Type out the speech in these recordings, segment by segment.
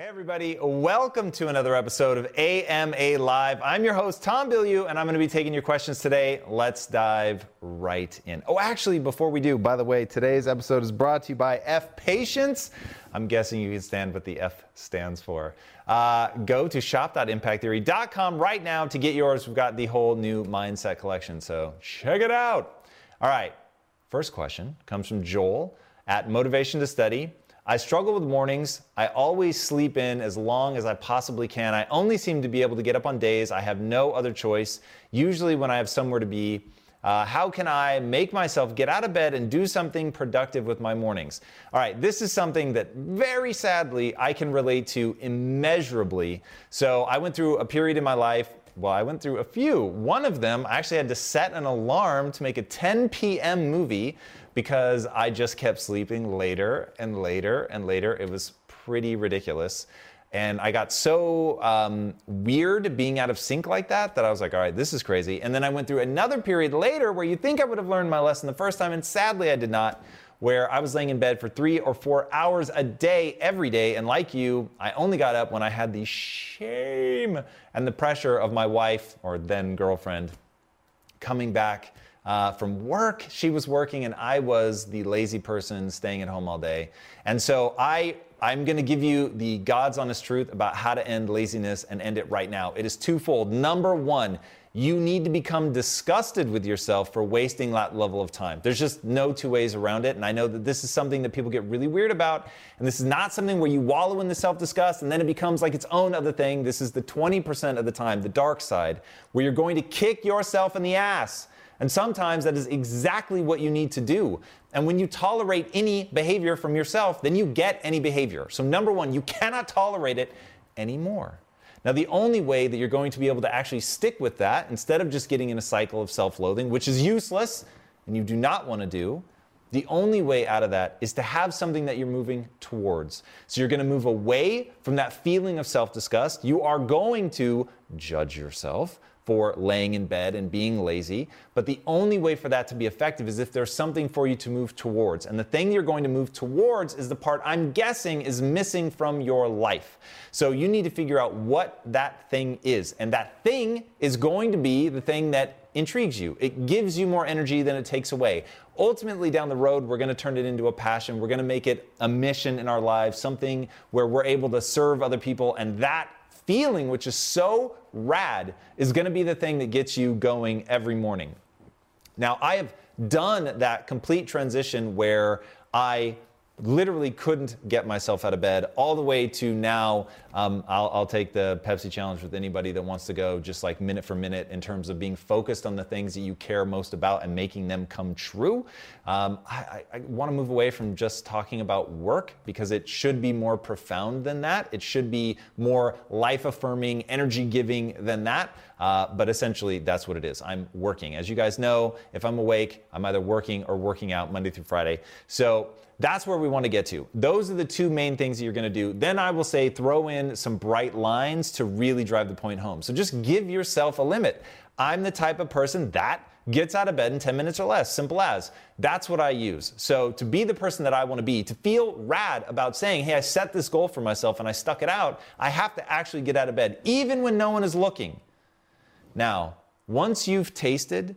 Hey everybody, welcome to another episode of AMA Live. I'm your host, Tom Bilyeu, and I'm going to be taking your questions today. Let's dive right in. Oh, actually, before we do, by the way, today's episode is brought to you by F Patience. I'm guessing you can stand what the F stands for. Uh, go to shop.impacttheory.com right now to get yours. We've got the whole new mindset collection, so check it out. All right, first question comes from Joel at Motivation to Study. I struggle with mornings. I always sleep in as long as I possibly can. I only seem to be able to get up on days I have no other choice, usually when I have somewhere to be. Uh, how can I make myself get out of bed and do something productive with my mornings? All right, this is something that very sadly I can relate to immeasurably. So I went through a period in my life. Well, I went through a few. One of them, I actually had to set an alarm to make a 10 p.m. movie because I just kept sleeping later and later and later. It was pretty ridiculous. And I got so um, weird being out of sync like that that I was like, all right, this is crazy. And then I went through another period later where you think I would have learned my lesson the first time, and sadly I did not, where I was laying in bed for three or four hours a day every day. And like you, I only got up when I had the shame and the pressure of my wife or then girlfriend coming back uh, from work. She was working, and I was the lazy person staying at home all day. And so I I'm going to give you the God's honest truth about how to end laziness and end it right now. It is twofold. Number one, you need to become disgusted with yourself for wasting that level of time. There's just no two ways around it. And I know that this is something that people get really weird about. And this is not something where you wallow in the self disgust and then it becomes like its own other thing. This is the 20% of the time, the dark side, where you're going to kick yourself in the ass and sometimes that is exactly what you need to do. And when you tolerate any behavior from yourself, then you get any behavior. So, number one, you cannot tolerate it anymore. Now, the only way that you're going to be able to actually stick with that, instead of just getting in a cycle of self loathing, which is useless and you do not want to do, the only way out of that is to have something that you're moving towards. So you're going to move away from that feeling of self disgust. You are going to judge yourself for laying in bed and being lazy. But the only way for that to be effective is if there's something for you to move towards. And the thing you're going to move towards is the part I'm guessing is missing from your life. So you need to figure out what that thing is. And that thing is going to be the thing that intrigues you. It gives you more energy than it takes away. Ultimately, down the road, we're going to turn it into a passion. We're going to make it a mission in our lives, something where we're able to serve other people. And that feeling, which is so rad, is going to be the thing that gets you going every morning. Now, I have done that complete transition where I literally couldn't get myself out of bed all the way to now. Um, I'll, I'll, take the pepsi challenge with anybody that wants to go just like minute for minute in terms of being focused on the things that you care most about and making them come true. Um, i, I, want to move away from just talking about work because it should be more profound than that. It should be more life affirming energy giving than that. Uh, but essentially that's what it is. I'm working. As you guys know if i'm awake i'm either working or working out monday through friday. So that's where we want to get to. Those are the two main things that you're going to do. Then I will say throw in some bright lines to really drive the point home. So just give yourself a limit. I'm the type of person that gets out of bed in 10 minutes or less. Simple as. That's what I use. So to be the person that I want to be, to feel rad about saying, hey, I set this goal for myself and I stuck it out, I have to actually get out of bed, even when no one is looking. Now, once you've tasted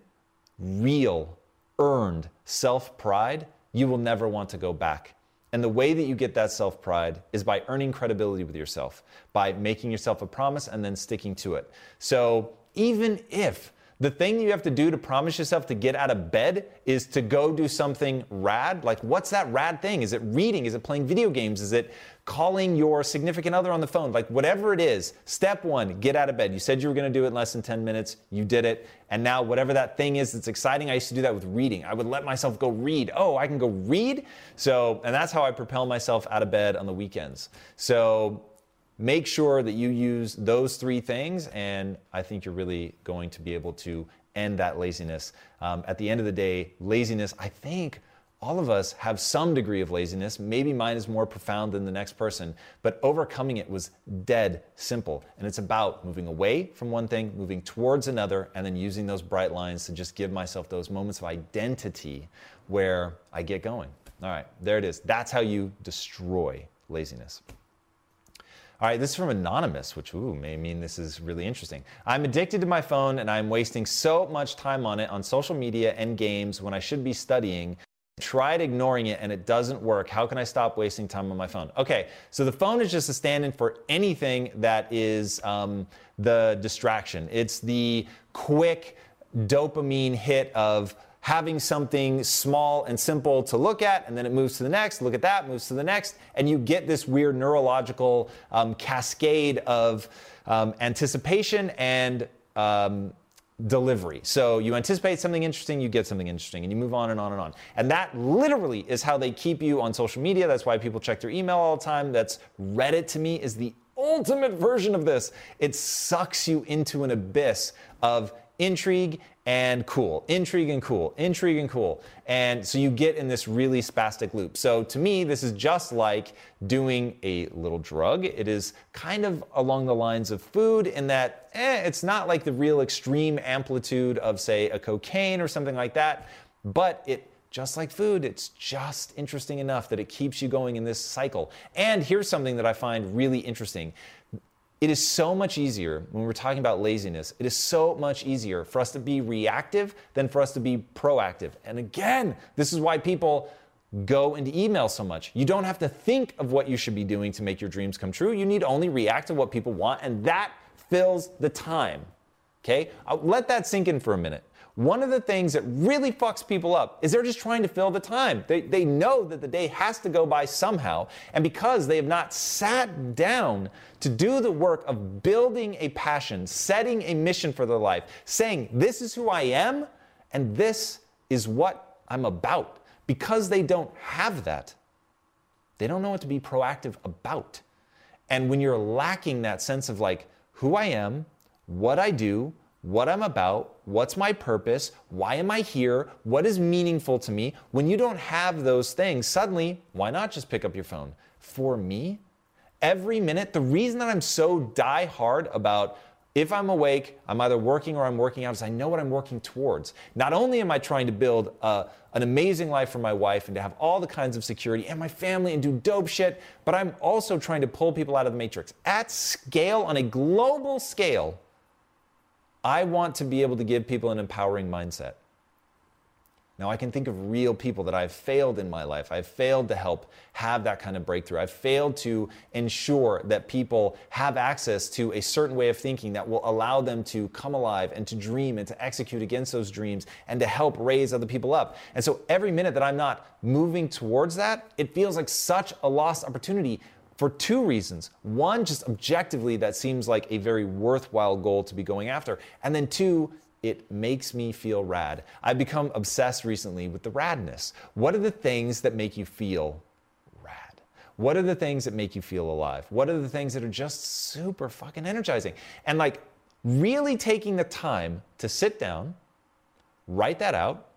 real, earned self pride, you will never want to go back. And the way that you get that self pride is by earning credibility with yourself, by making yourself a promise and then sticking to it. So even if the thing you have to do to promise yourself to get out of bed is to go do something rad. Like, what's that rad thing? Is it reading? Is it playing video games? Is it calling your significant other on the phone? Like, whatever it is, step one, get out of bed. You said you were gonna do it in less than 10 minutes. You did it. And now, whatever that thing is that's exciting, I used to do that with reading. I would let myself go read. Oh, I can go read? So, and that's how I propel myself out of bed on the weekends. So, Make sure that you use those three things, and I think you're really going to be able to end that laziness. Um, at the end of the day, laziness, I think all of us have some degree of laziness. Maybe mine is more profound than the next person, but overcoming it was dead simple. And it's about moving away from one thing, moving towards another, and then using those bright lines to just give myself those moments of identity where I get going. All right, there it is. That's how you destroy laziness. All right, this is from Anonymous, which ooh, may mean this is really interesting. I'm addicted to my phone and I'm wasting so much time on it on social media and games when I should be studying. Tried ignoring it and it doesn't work. How can I stop wasting time on my phone? Okay, so the phone is just a stand in for anything that is um, the distraction. It's the quick dopamine hit of, having something small and simple to look at, and then it moves to the next, look at that, moves to the next, and you get this weird neurological um, cascade of um, anticipation and um, delivery. So you anticipate something interesting, you get something interesting, and you move on and on and on. And that literally is how they keep you on social media. That's why people check their email all the time. That's Reddit to me is the ultimate version of this. It sucks you into an abyss of intrigue and cool, intrigue and cool, intrigue and cool. And so you get in this really spastic loop. So to me, this is just like doing a little drug. It is kind of along the lines of food in that eh, it's not like the real extreme amplitude of, say, a cocaine or something like that, but it just like food, it's just interesting enough that it keeps you going in this cycle. And here's something that I find really interesting it is so much easier when we're talking about laziness, it is so much easier for us to be reactive than for us to be proactive. And again, this is why people go into email so much. You don't have to think of what you should be doing to make your dreams come true. You need only react to what people want, and that fills the time. Okay? I'll let that sink in for a minute. One of the things that really fucks people up is they're just trying to fill the time. They, they know that the day has to go by somehow, and because they have not sat down to do the work of building a passion, setting a mission for their life, saying, This is who I am, and this is what I'm about. Because they don't have that, they don't know what to be proactive about. And when you're lacking that sense of like who I am, what I do, what I'm about, what's my purpose, why am I here, what is meaningful to me. When you don't have those things, suddenly, why not just pick up your phone? For me, every minute, the reason that I'm so die hard about if I'm awake, I'm either working or I'm working out, is I know what I'm working towards. Not only am I trying to build a, an amazing life for my wife and to have all the kinds of security and my family and do dope shit, but I'm also trying to pull people out of the matrix at scale, on a global scale I want to be able to give people an empowering mindset. Now, I can think of real people that I've failed in my life. I've failed to help have that kind of breakthrough. I've failed to ensure that people have access to a certain way of thinking that will allow them to come alive and to dream and to execute against those dreams and to help raise other people up. And so every minute that I'm not moving towards that, it feels like such a lost opportunity for two reasons. One, just objectively, that seems like a very worthwhile goal to be going after. And then two, it makes me feel rad. I've become obsessed recently with the radness. What are the things that make you feel rad? What are the things that make you feel alive? What are the things that are just super fucking energizing? And like really taking the time to sit down, write that out,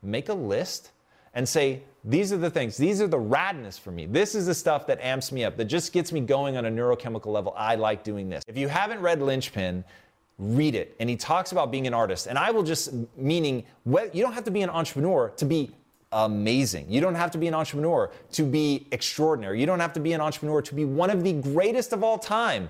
make a list, and say, these are the things, these are the radness for me. This is the stuff that amps me up, that just gets me going on a neurochemical level. I like doing this. If you haven't read Linchpin, read it. And he talks about being an artist. And I will just, meaning, you don't have to be an entrepreneur to be amazing. You don't have to be an entrepreneur to be extraordinary. You don't have to be an entrepreneur to be one of the greatest of all time.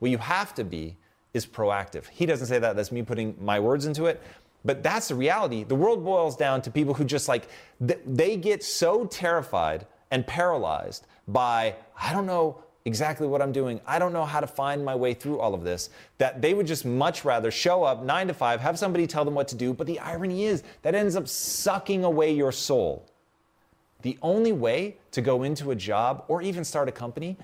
What you have to be is proactive. He doesn't say that, that's me putting my words into it. But that's the reality. The world boils down to people who just like, they get so terrified and paralyzed by, I don't know exactly what I'm doing. I don't know how to find my way through all of this. That they would just much rather show up nine to five, have somebody tell them what to do. But the irony is that ends up sucking away your soul. The only way to go into a job or even start a company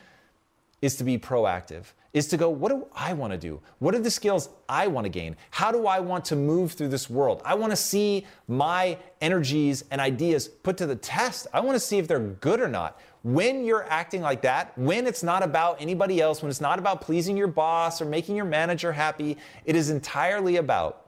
is to be proactive, is to go, what do I want to do? What are the skills I want to gain? How do I want to move through this world? I want to see my energies and ideas put to the test. I want to see if they're good or not. When you're acting like that, when it's not about anybody else, when it's not about pleasing your boss or making your manager happy, it is entirely about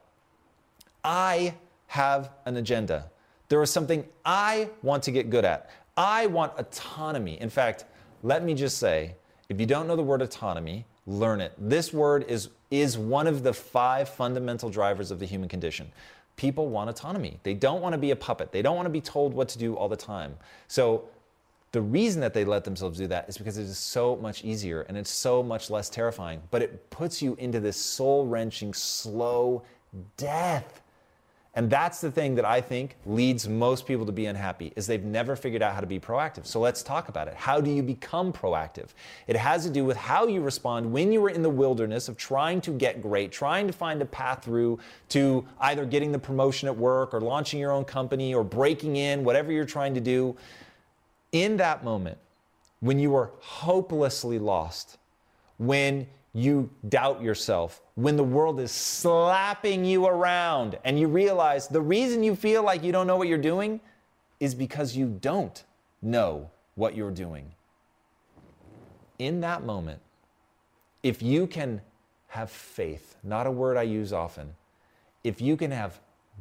I have an agenda. There is something I want to get good at. I want autonomy. In fact, let me just say, if you don't know the word autonomy, learn it. This word is, is one of the five fundamental drivers of the human condition. People want autonomy. They don't want to be a puppet. They don't want to be told what to do all the time. So the reason that they let themselves do that is because it is so much easier and it's so much less terrifying. But it puts you into this soul wrenching, slow death and that's the thing that I think leads most people to be unhappy is they've never figured out how to be proactive. So let's talk about it. How do you become proactive? It has to do with how you respond when you are in the wilderness of trying to get great, trying to find a path through to either getting the promotion at work or launching your own company or breaking in, whatever you're trying to do. In that moment, when you are hopelessly lost, when you doubt yourself, when the world is slapping you around and you realize the reason you feel like you don't know what you're doing is because you don't know what you're doing. In that moment, if you can have faith, not a word I use often, if you can have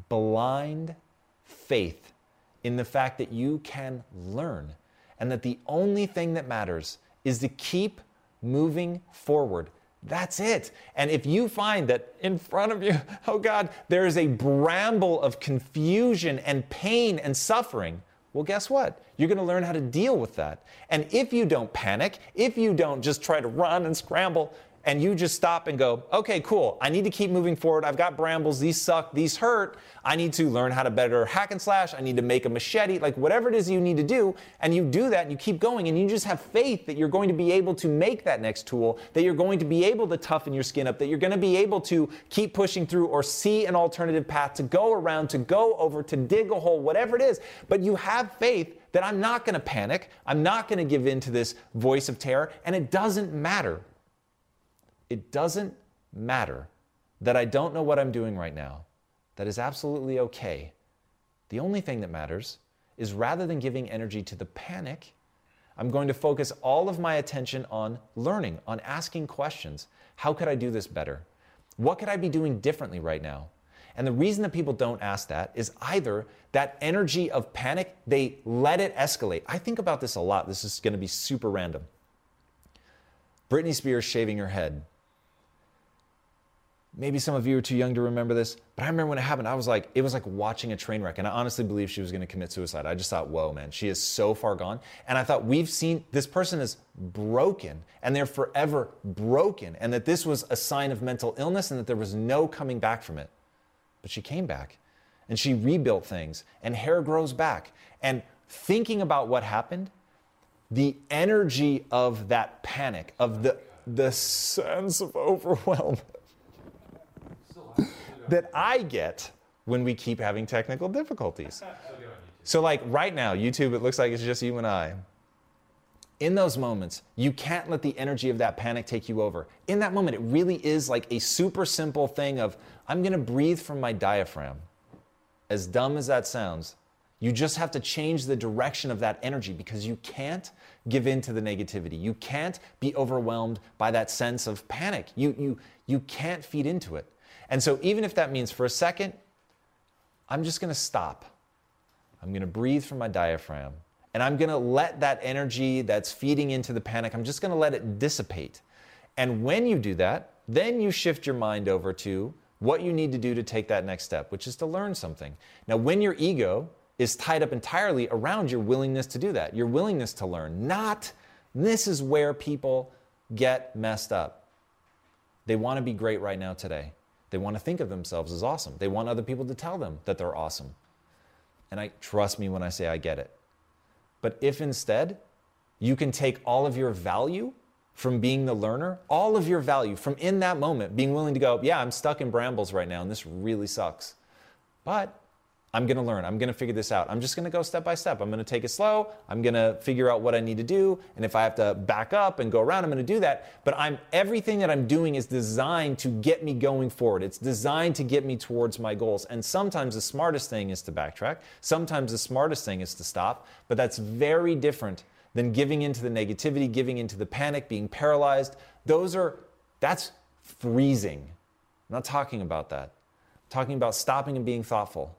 blind faith in the fact that you can learn and that the only thing that matters is to keep moving forward that's it. And if you find that in front of you, oh God, there is a bramble of confusion and pain and suffering, well, guess what? You're going to learn how to deal with that. And if you don't panic, if you don't just try to run and scramble, and you just stop and go, okay, cool, I need to keep moving forward. I've got brambles, these suck, these hurt. I need to learn how to better hack and slash. I need to make a machete, like whatever it is you need to do. And you do that and you keep going and you just have faith that you're going to be able to make that next tool, that you're going to be able to toughen your skin up, that you're going to be able to keep pushing through or see an alternative path to go around, to go over, to dig a hole, whatever it is. But you have faith that I'm not going to panic. I'm not going to give in to this voice of terror. And it doesn't matter it doesn't matter that I don't know what I'm doing right now. That is absolutely okay. The only thing that matters is rather than giving energy to the panic, I'm going to focus all of my attention on learning, on asking questions. How could I do this better? What could I be doing differently right now? And the reason that people don't ask that is either that energy of panic, they let it escalate. I think about this a lot. This is going to be super random. Britney Spears shaving her head maybe some of you are too young to remember this, but I remember when it happened, I was like, it was like watching a train wreck. And I honestly believe she was going to commit suicide. I just thought, whoa, man, she is so far gone. And I thought, we've seen this person is broken and they're forever broken. And that this was a sign of mental illness and that there was no coming back from it. But she came back and she rebuilt things and hair grows back. And thinking about what happened, the energy of that panic, of the, the sense of overwhelm that I get when we keep having technical difficulties. So, like right now, YouTube, it looks like it's just you and I. In those moments, you can't let the energy of that panic take you over. In that moment, it really is like a super simple thing of, I'm gonna breathe from my diaphragm. As dumb as that sounds, you just have to change the direction of that energy because you can't give in to the negativity. You can't be overwhelmed by that sense of panic. You, you, you can't feed into it. And so, even if that means for a second, I'm just going to stop. I'm going to breathe from my diaphragm. And I'm going to let that energy that's feeding into the panic, I'm just going to let it dissipate. And when you do that, then you shift your mind over to what you need to do to take that next step, which is to learn something. Now, when your ego is tied up entirely around your willingness to do that, your willingness to learn, not this is where people get messed up. They want to be great right now today. They want to think of themselves as awesome. They want other people to tell them that they're awesome. And I trust me when I say I get it. But if instead you can take all of your value from being the learner, all of your value from in that moment, being willing to go, yeah, I'm stuck in brambles right now and this really sucks. But I'm gonna learn. I'm gonna figure this out. I'm just gonna go step by step. I'm gonna take it slow. I'm gonna figure out what I need to do. And if I have to back up and go around, I'm gonna do that. But I'm everything that I'm doing is designed to get me going forward. It's designed to get me towards my goals. And sometimes the smartest thing is to backtrack. Sometimes the smartest thing is to stop. But that's very different than giving into the negativity, giving into the panic, being paralyzed. Those are that's freezing. I'm not talking about that. I'm talking about stopping and being thoughtful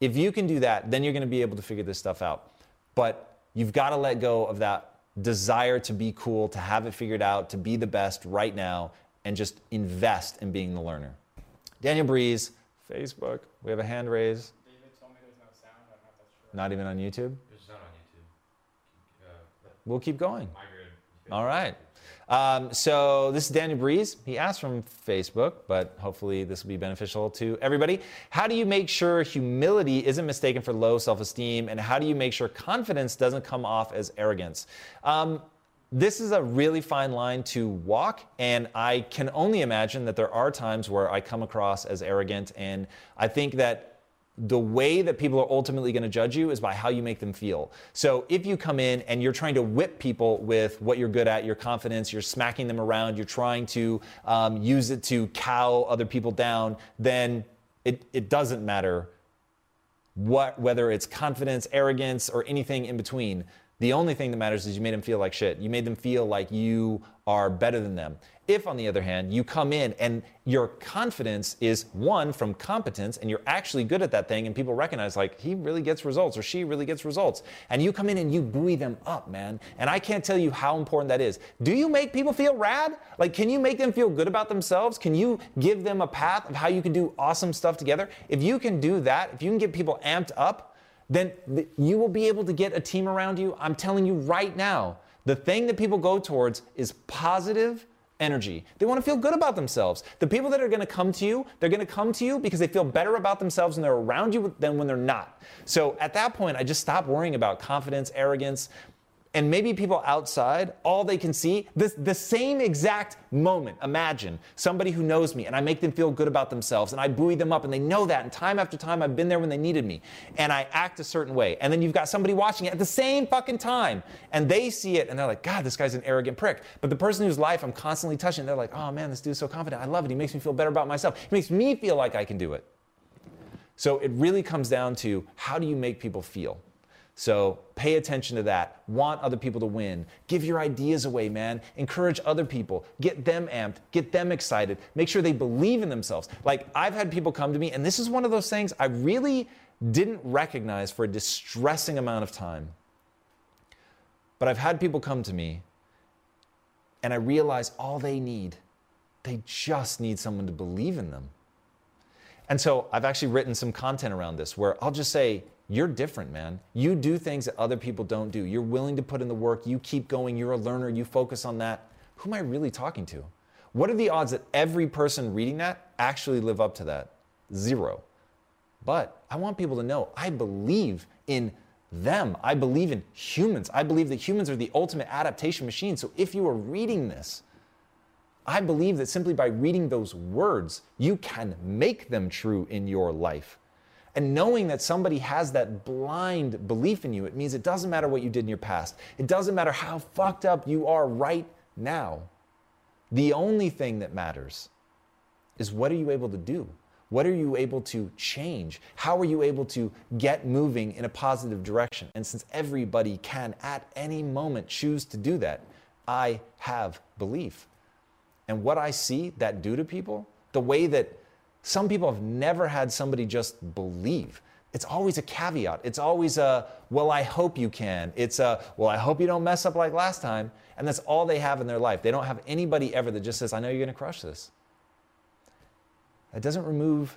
if you can do that, then you're going to be able to figure this stuff out. But you've got to let go of that desire to be cool, to have it figured out, to be the best right now, and just invest in being the learner. Daniel Breeze, Facebook. We have a hand raise. David told me there's no sound. I don't know if. Not even on YouTube. It's not on YouTube. Uh, We'll keep going. my. All right. Um, so this is Daniel Breeze. He asked from Facebook, but hopefully this will be beneficial to everybody. How do you make sure humility isn't mistaken for low self-esteem, and how do you make sure confidence doesn't come off as arrogance? Um, this is a really fine line to walk, and I can only imagine that there are times where I come across as arrogant, and I think that the way that people are ultimately going to judge you is by how you make them feel. So if you come in and you're trying to whip people with what you're good at, your confidence, you're smacking them around, you're trying to um, use it to cow other people down, then it, it doesn't matter what, whether it's confidence, arrogance, or anything in between. The only thing that matters is you made them feel like shit. You made them feel like you are better than them. If, on the other hand, you come in and your confidence is one from competence and you're actually good at that thing and people recognize, like, he really gets results or she really gets results, and you come in and you buoy them up, man. And I can't tell you how important that is. Do you make people feel rad? Like, can you make them feel good about themselves? Can you give them a path of how you can do awesome stuff together? If you can do that, if you can get people amped up, then th- you will be able to get a team around you. I'm telling you right now, the thing that people go towards is positive energy. They want to feel good about themselves. The people that are going to come to you, they're going to come to you because they feel better about themselves when they're around you than when they're not. So at that point, I just stop worrying about confidence, arrogance, and maybe people outside, all they can see, this, the same exact moment. Imagine somebody who knows me and I make them feel good about themselves and I buoy them up and they know that. And time after time, I've been there when they needed me and I act a certain way. And then you've got somebody watching it at the same fucking time and they see it and they're like, God, this guy's an arrogant prick. But the person whose life I'm constantly touching, they're like, oh man, this dude's so confident. I love it. He makes me feel better about myself. He makes me feel like I can do it. So it really comes down to how do you make people feel? So pay attention to that. Want other people to win. Give your ideas away, man. Encourage other people. Get them amped. Get them excited. Make sure they believe in themselves. Like I've had people come to me, and this is one of those things I really didn't recognize for a distressing amount of time. But I've had people come to me, and I realize all they need, they just need someone to believe in them. And so I've actually written some content around this where I'll just say, you're different, man. You do things that other people don't do. You're willing to put in the work. You keep going. You're a learner. You focus on that. Who am I really talking to? What are the odds that every person reading that actually live up to that? Zero. But I want people to know I believe in them. I believe in humans. I believe that humans are the ultimate adaptation machine. So if you are reading this, I believe that simply by reading those words, you can make them true in your life. And knowing that somebody has that blind belief in you, it means it doesn't matter what you did in your past. It doesn't matter how fucked up you are right now. The only thing that matters is what are you able to do? What are you able to change? How are you able to get moving in a positive direction? And since everybody can at any moment choose to do that, I have belief. And what I see that do to people, the way that some people have never had somebody just believe. It's always a caveat. It's always a, well, I hope you can. It's a, well, I hope you don't mess up like last time. And that's all they have in their life. They don't have anybody ever that just says, I know you're going to crush this. That doesn't remove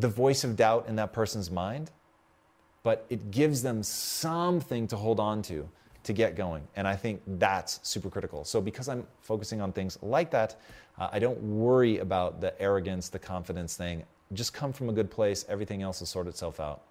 the voice of doubt in that person's mind, but it gives them something to hold on to to get going. And I think that's super critical. So, because I'm focusing on things like that, uh, I don't worry about the arrogance, the confidence thing. Just come from a good place, everything else will sort itself out.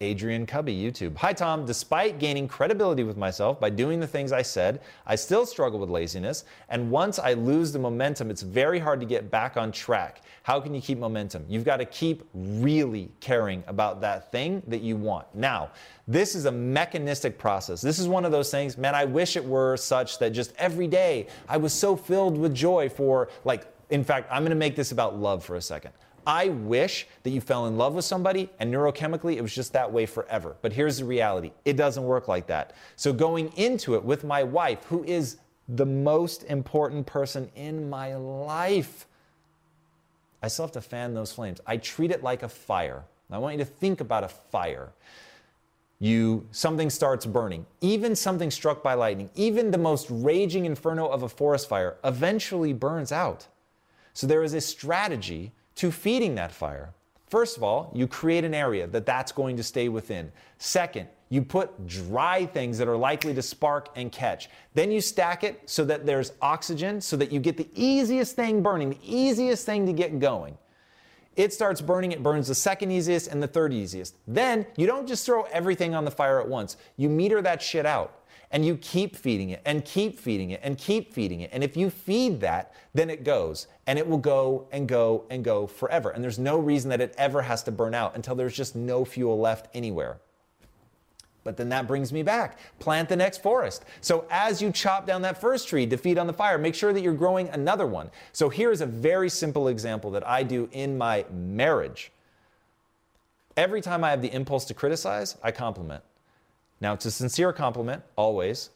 Adrian Cubby, YouTube. Hi, Tom. Despite gaining credibility with myself by doing the things I said, I still struggle with laziness. And once I lose the momentum, it's very hard to get back on track. How can you keep momentum? You've got to keep really caring about that thing that you want. Now, this is a mechanistic process. This is one of those things, man, I wish it were such that just every day I was so filled with joy for, like, in fact, I'm going to make this about love for a second. I wish that you fell in love with somebody and neurochemically it was just that way forever. But here's the reality it doesn't work like that. So, going into it with my wife, who is the most important person in my life, I still have to fan those flames. I treat it like a fire. I want you to think about a fire. You something starts burning, even something struck by lightning, even the most raging inferno of a forest fire eventually burns out. So there is a strategy to feeding that fire. First of all, you create an area that that's going to stay within. Second, you put dry things that are likely to spark and catch. Then you stack it so that there's oxygen so that you get the easiest thing burning, the easiest thing to get going. It starts burning, it burns the second easiest and the third easiest. Then you don't just throw everything on the fire at once. You meter that shit out and you keep feeding it and keep feeding it and keep feeding it. And if you feed that, then it goes and it will go and go and go forever. And there's no reason that it ever has to burn out until there's just no fuel left anywhere. But then that brings me back. Plant the next forest. So as you chop down that first tree to feed on the fire, make sure that you're growing another one. So here's a very simple example that I do in my marriage. Every time I have the impulse to criticize, I compliment. Now, it's a sincere compliment, always.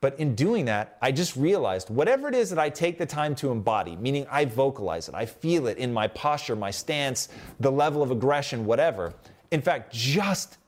But in doing that, I just realized whatever it is that I take the time to embody, meaning I vocalize it, I feel it in my posture, my stance, the level of aggression, whatever. In fact, just,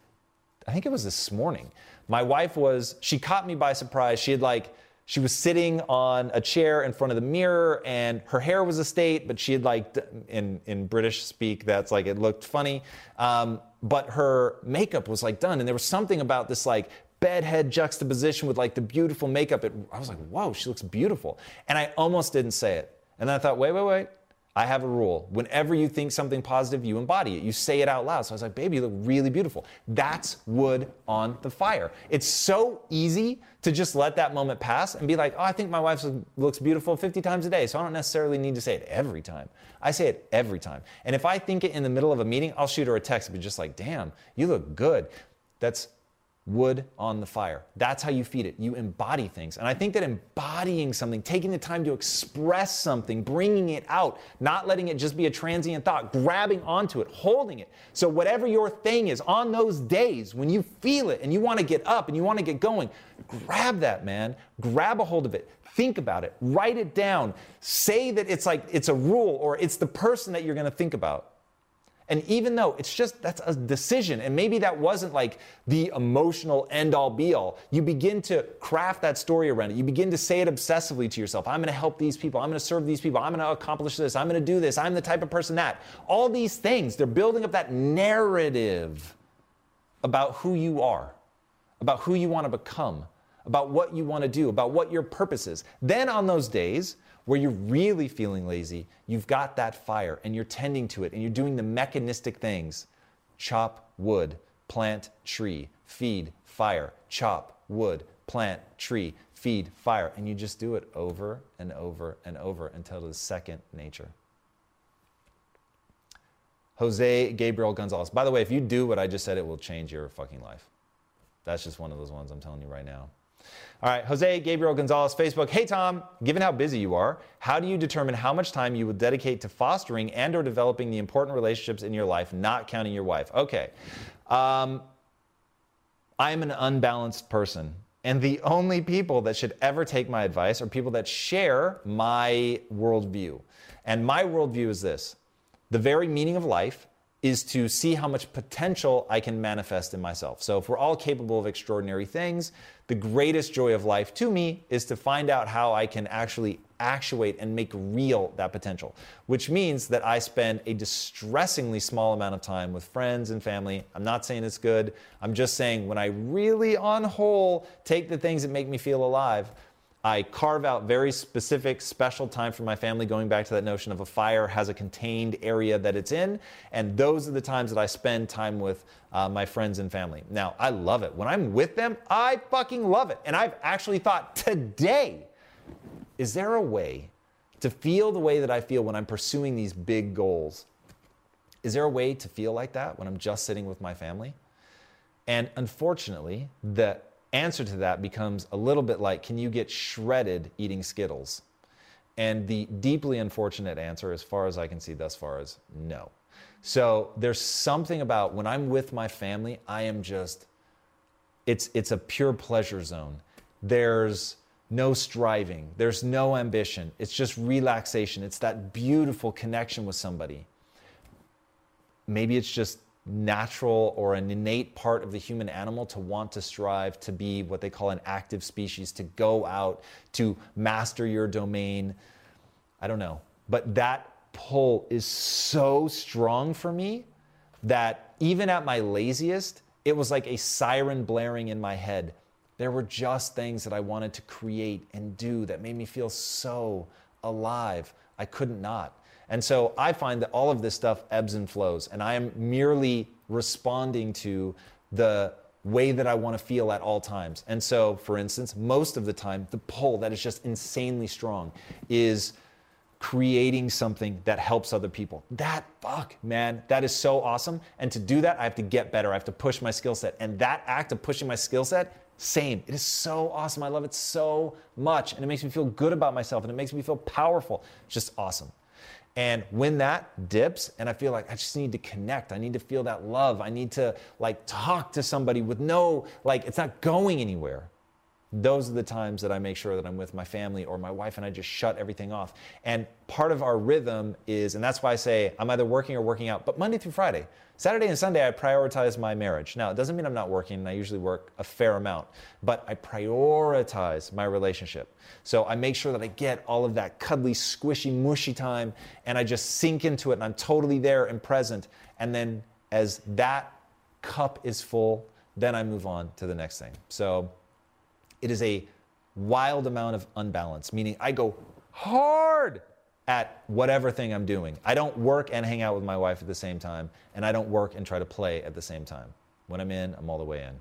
I think it was this morning, my wife was, she caught me by surprise. She had like, she was sitting on a chair in front of the mirror and her hair was a state, but she had like, in, in British speak, that's like, it looked funny. Um, but her makeup was like done. And there was something about this like bedhead juxtaposition with like the beautiful makeup. It, I was like, whoa, she looks beautiful. And I almost didn't say it. And then I thought, wait, wait, wait. I have a rule. Whenever you think something positive, you embody it. You say it out loud. So I was like, baby, you look really beautiful. That's wood on the fire. It's so easy to just let that moment pass and be like, oh, I think my wife looks beautiful 50 times a day. So I don't necessarily need to say it every time. I say it every time. And if I think it in the middle of a meeting, I'll shoot her a text and be just like, damn, you look good. That's wood on the fire. That's how you feed it. You embody things. And I think that embodying something, taking the time to express something, bringing it out, not letting it just be a transient thought, grabbing onto it, holding it. So, whatever your thing is on those days when you feel it and you want to get up and you want to get going, grab that, man. Grab a hold of it. Think about it. Write it down. Say that it's like it's a rule or it's the person that you're going to think about. And even though it's just that's a decision, and maybe that wasn't like the emotional end all be all, you begin to craft that story around it. You begin to say it obsessively to yourself I'm going to help these people. I'm going to serve these people. I'm going to accomplish this. I'm going to do this. I'm the type of person that. All these things, they're building up that narrative about who you are, about who you want to become, about what you want to do, about what your purpose is. Then on those days, where you're really feeling lazy, you've got that fire and you're tending to it and you're doing the mechanistic things chop wood, plant tree, feed fire, chop wood, plant tree, feed fire. And you just do it over and over and over until it is second nature. Jose Gabriel Gonzalez. By the way, if you do what I just said, it will change your fucking life. That's just one of those ones I'm telling you right now. All right, Jose Gabriel Gonzalez, Facebook. Hey Tom, given how busy you are, how do you determine how much time you will dedicate to fostering and or developing the important relationships in your life, not counting your wife? Okay. Um, I am an unbalanced person. And the only people that should ever take my advice are people that share my worldview. And my worldview is this the very meaning of life is to see how much potential I can manifest in myself. So, if we're all capable of extraordinary things, the greatest joy of life to me is to find out how I can actually actuate and make real that potential, which means that I spend a distressingly small amount of time with friends and family. I'm not saying it's good. I'm just saying when I really, on whole, take the things that make me feel alive, I carve out very specific, special time for my family, going back to that notion of a fire has a contained area that it's in. And those are the times that I spend time with uh, my friends and family. Now, I love it. When I'm with them, I fucking love it. And I've actually thought today, is there a way to feel the way that I feel when I'm pursuing these big goals? Is there a way to feel like that when I'm just sitting with my family? And unfortunately, the answer to that becomes a little bit like can you get shredded eating Skittles? And the deeply unfortunate answer, as far as I can see thus far, is no. So there's something about when I'm with my family, I am just, it's, it's a pure pleasure zone. There's no striving, there's no ambition. It's just relaxation. It's that beautiful connection with somebody. Maybe it's just natural or an innate part of the human animal to want to strive to be what they call an active species, to go out, to master your domain. I don't know. But that pull is so strong for me that even at my laziest, it was like a siren blaring in my head. There were just things that I wanted to create and do that made me feel so alive. I couldn't not. And so I find that all of this stuff ebbs and flows, and I am merely responding to the way that I want to feel at all times. And so, for instance, most of the time, the pull that is just insanely strong is creating something that helps other people. That fuck, man, that is so awesome. And to do that, I have to get better. I have to push my skill set. And that act of pushing my skill set, same. It is so awesome. I love it so much. And it makes me feel good about myself and it makes me feel powerful. It's just awesome. And when that dips, and I feel like I just need to connect, I need to feel that love, I need to like talk to somebody with no, like, it's not going anywhere. Those are the times that I make sure that I'm with my family or my wife and I just shut everything off. And part of our rhythm is, and that's why I say I'm either working or working out, but Monday through Friday. Saturday and Sunday, I prioritize my marriage. Now, it doesn't mean I'm not working, and I usually work a fair amount, but I prioritize my relationship. So I make sure that I get all of that cuddly, squishy, mushy time, and I just sink into it, and I'm totally there and present. And then as that cup is full, then I move on to the next thing. So it is a wild amount of unbalance, meaning I go hard at whatever thing I'm doing. I don't work and hang out with my wife at the same time, and I don't work and try to play at the same time. When I'm in, I'm all the way in.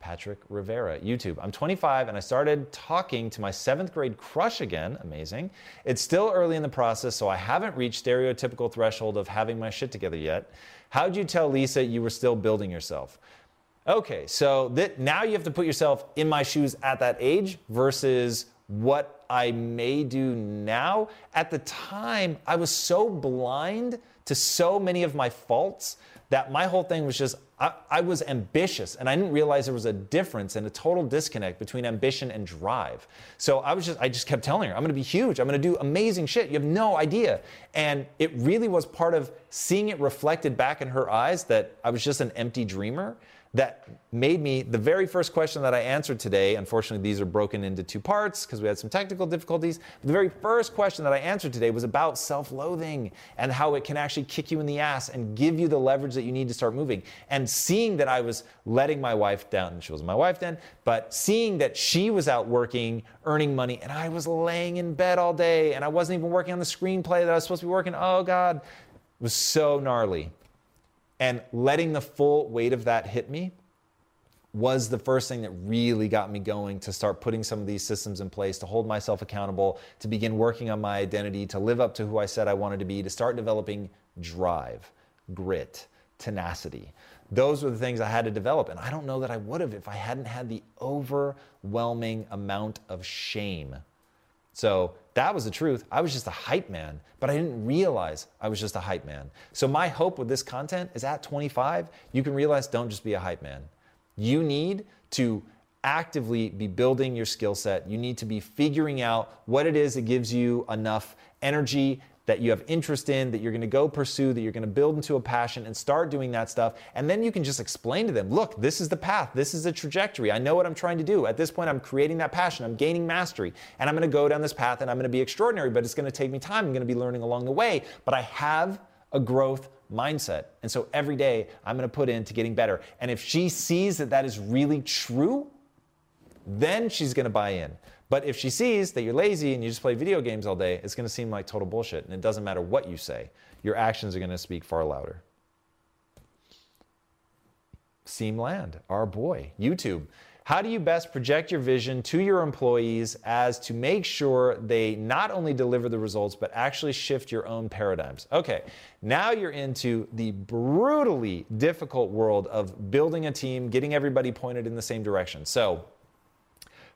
Patrick Rivera, YouTube. I'm 25 and I started talking to my seventh grade crush again. Amazing. It's still early in the process, so I haven't reached stereotypical threshold of having my shit together yet. How'd you tell Lisa you were still building yourself? Okay, so that now you have to put yourself in my shoes at that age versus what I may do now. At the time, I was so blind to so many of my faults that my whole thing was just I, I, was ambitious and I didn't realize there was a difference and a total disconnect between ambition and drive. So I was just I just kept telling her, I'm gonna be huge, I'm gonna do amazing shit. You have no idea. And it really was part of seeing it reflected back in her eyes that I was just an empty dreamer that made me the very first question that I answered today. Unfortunately, these are broken into two parts because we had some technical difficulties. But the very first question that I answered today was about self loathing and how it can actually kick you in the ass and give you the leverage that you need to start moving. And seeing that I was letting my wife down, she wasn't my wife then, but seeing that she was out working, earning money, and I was laying in bed all day and I wasn't even working on the screenplay that I was supposed to be working. Oh, God, it was so gnarly. And letting the full weight of that hit me was the first thing that really got me going to start putting some of these systems in place, to hold myself accountable, to begin working on my identity, to live up to who I said I wanted to be, to start developing drive, grit, tenacity. Those were the things I had to develop. And I don't know that I would have if I hadn't had the overwhelming amount of shame. So that was the truth. I was just a hype man, but I didn't realize I was just a hype man. So my hope with this content is at 25, you can realize don't just be a hype man. You need to actively be building your skill set. You need to be figuring out what it is that gives you enough energy that you have interest in, that you're gonna go pursue, that you're gonna build into a passion and start doing that stuff. And then you can just explain to them look, this is the path, this is the trajectory. I know what I'm trying to do. At this point, I'm creating that passion, I'm gaining mastery, and I'm gonna go down this path and I'm gonna be extraordinary, but it's gonna take me time. I'm gonna be learning along the way, but I have a growth mindset. And so every day I'm gonna put into getting better. And if she sees that that is really true, then she's going to buy in. But if she sees that you're lazy and you just play video games all day, it's going to seem like total bullshit. And it doesn't matter what you say, your actions are going to speak far louder. Seam Land, our boy, YouTube. How do you best project your vision to your employees as to make sure they not only deliver the results, but actually shift your own paradigms? Okay, now you're into the brutally difficult world of building a team, getting everybody pointed in the same direction. So,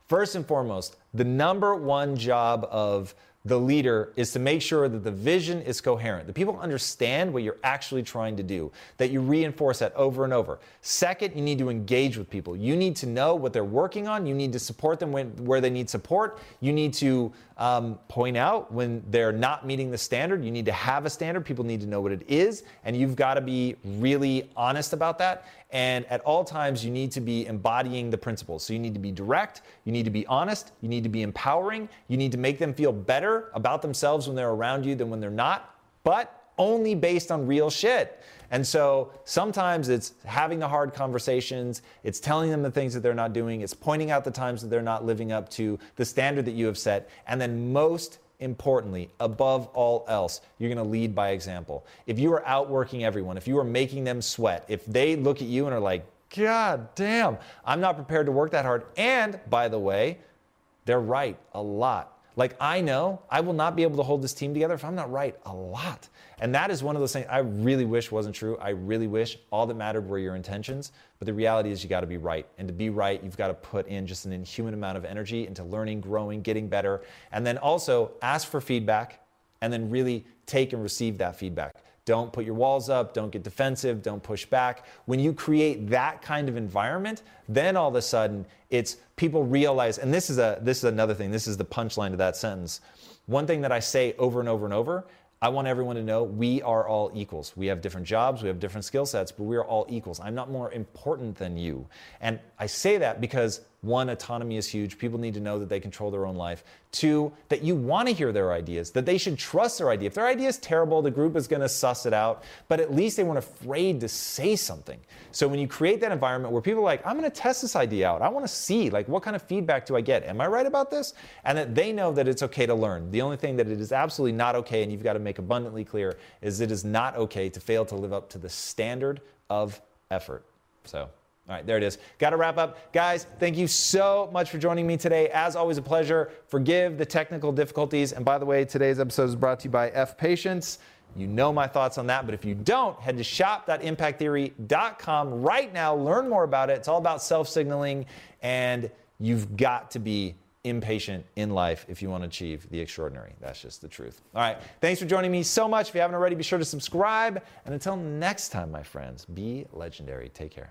first and foremost, the number one job of the leader is to make sure that the vision is coherent, that people understand what you're actually trying to do, that you reinforce that over and over. Second, you need to engage with people. You need to know what they're working on. You need to support them when, where they need support. You need to um, point out when they're not meeting the standard. You need to have a standard. People need to know what it is, and you've got to be really honest about that. And at all times, you need to be embodying the principles. So you need to be direct, you need to be honest, you need to be empowering, you need to make them feel better about themselves when they're around you than when they're not, but only based on real shit. And so sometimes it's having the hard conversations, it's telling them the things that they're not doing, it's pointing out the times that they're not living up to the standard that you have set, and then most importantly, above all else, you're going to lead by example. If you are outworking everyone, if you are making them sweat, if they look at you and are like, God damn, I'm not prepared to work that hard. And by the way, they're right a lot. Like, I know I will not be able to hold this team together if I'm not right a lot. And that is one of those things I really wish wasn't true. I really wish all that mattered were your intentions. But the reality is, you got to be right. And to be right, you've got to put in just an inhuman amount of energy into learning, growing, getting better. And then also ask for feedback and then really take and receive that feedback. Don't put your walls up, don't get defensive, don't push back. When you create that kind of environment, then all of a sudden it's people realize, and this is a this is another thing, this is the punchline to that sentence. One thing that I say over and over and over I want everyone to know we are all equals. We have different jobs, we have different skill sets, but we are all equals. I'm not more important than you. And I say that because one, autonomy is huge. People need to know that they control their own life. Two, that you want to hear their ideas, that they should trust their idea. If their idea is terrible, the group is going to suss it out, but at least they weren't afraid to say something. So when you create that environment where people are like, I'm going to test this idea out, I want to see, like, what kind of feedback do I get? Am I right about this? And that they know that it's okay to learn. The only thing that it is absolutely not okay, and you've got to make abundantly clear, is it is not okay to fail to live up to the standard of effort. So, all right, there it is. Got to wrap up. Guys, thank you so much for joining me today. As always, a pleasure. Forgive the technical difficulties. And by the way, today's episode is brought to you by F Patience. You know my thoughts on that, but if you don't, head to shop.impacttheory.com right now. Learn more about it. It's all about self signaling, and you've got to be impatient in life if you want to achieve the extraordinary. That's just the truth. All right. Thanks for joining me so much. If you haven't already, be sure to subscribe. And until next time, my friends, be legendary. Take care.